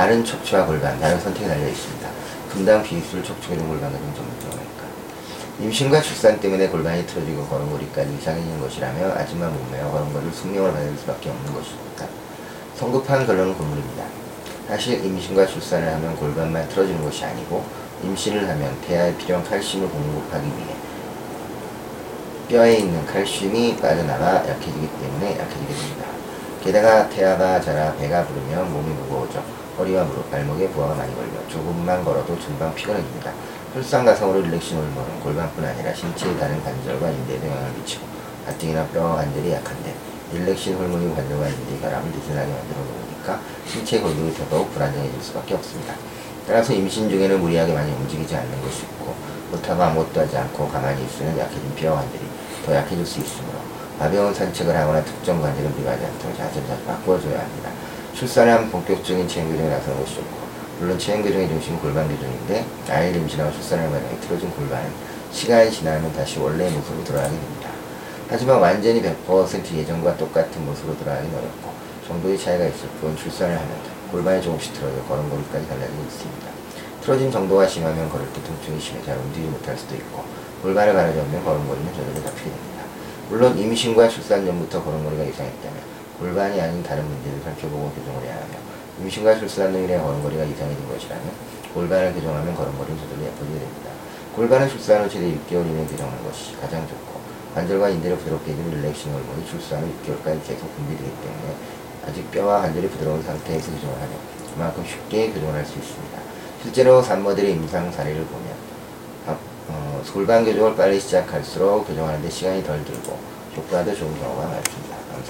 다른 척추와 골반, 다른 선택이 달려 있습니다. 분당 비입술 척추교정 골반 교정 전문병원이니까. 임신과 출산 때문에 골반이 틀어지고 걸음걸이까지 이상해지는 것이라면 아줌마 몸매와 걸음걸이를 숙명을 받을 수밖에 없는 것입니다. 성급한 결론은 건물입니다. 사실 임신과 출산을 하면 골반만 틀어지는 것이 아니고 임신을 하면 태아에 필요한 칼슘을 공급하기 위해 뼈에 있는 칼슘이 빠져나가 약해지기 때문에 약해지게 됩니다. 게다가 태아가 자라 배가 부르면 몸이 무거워져 허리와 무릎, 발목에 부하가 많이 걸려 조금만 걸어도 금방 피곤해집니다. 출산가성으로 릴렉신 호르몬은 골반뿐 아니라 신체의 다른 관절과 인대에도 영향을 미치고 가뜩이나 뼈와 관절이 약한데 릴렉신 호르몬이 관절과 인대의 결함을 느슨하게 만들어 놓으니까 신체 골격이 더더욱 불안정해질 수밖에 없습니다. 따라서 임신 중에는 무리하게 많이 움직이지 않는 것이 있고 못하고 아무것도 하지 않고 가만히 있으면 약해진 뼈 관절이 더 약해질 수 있으므로 가벼운 산책을 하거나 특정 관절을 비하지 않도록 자세를 자주 바꿔줘야 합니다. 출산을 한 본격적인 체형 교정에 나서는 것이 좋고 물론 체형 교정의 중심은 골반 교정인데 아이를 임신하고 출산을 과정에 틀어진 골반은 시간이 지나면 다시 원래의 모습으로 돌아가게 됩니다. 하지만 완전히 100% 예전과 똑같은 모습으로 돌아가기는 어렵고 정도의 차이가 있을 뿐 출산을 하면 골반이 조금씩 틀어져 걸음걸이까지 달라지고 있습니다. 틀어진 정도가 심하면 걸을 때 통증이 심해 잘 움직이지 못할 수도 있고 골반을 가려주면 걸음걸이는 저절로 잡히게 됩니다. 물론 임신과 출산 전부터 걸음걸이가 이상했다면 골반이 아닌 다른 문제를 살펴보고 교정을 해야 하며 임신과 출산 후 인해 걸음걸이가 이상해진 것이라면 골반을 교정하면 걸음걸이는 저절로 예뻐지게 됩니다. 골반은 출산 후 최대 6개월 이내에 교정하는 것이 가장 좋고 관절과 인대를 부드럽게 해주는 릴렉싱 호르몬이 출산 후 6개월까지 계속 분비되기 때문에 아직 뼈와 관절이 부드러운 상태에서 교정을 하면 그만큼 쉽게 교정을 할 수 있습니다. 실제로 산모들의 임상 사례를 보면 골반 교정을 빨리 시작할수록 교정하는데 시간이 덜 들고 효과도 좋은 경우가 많습니다.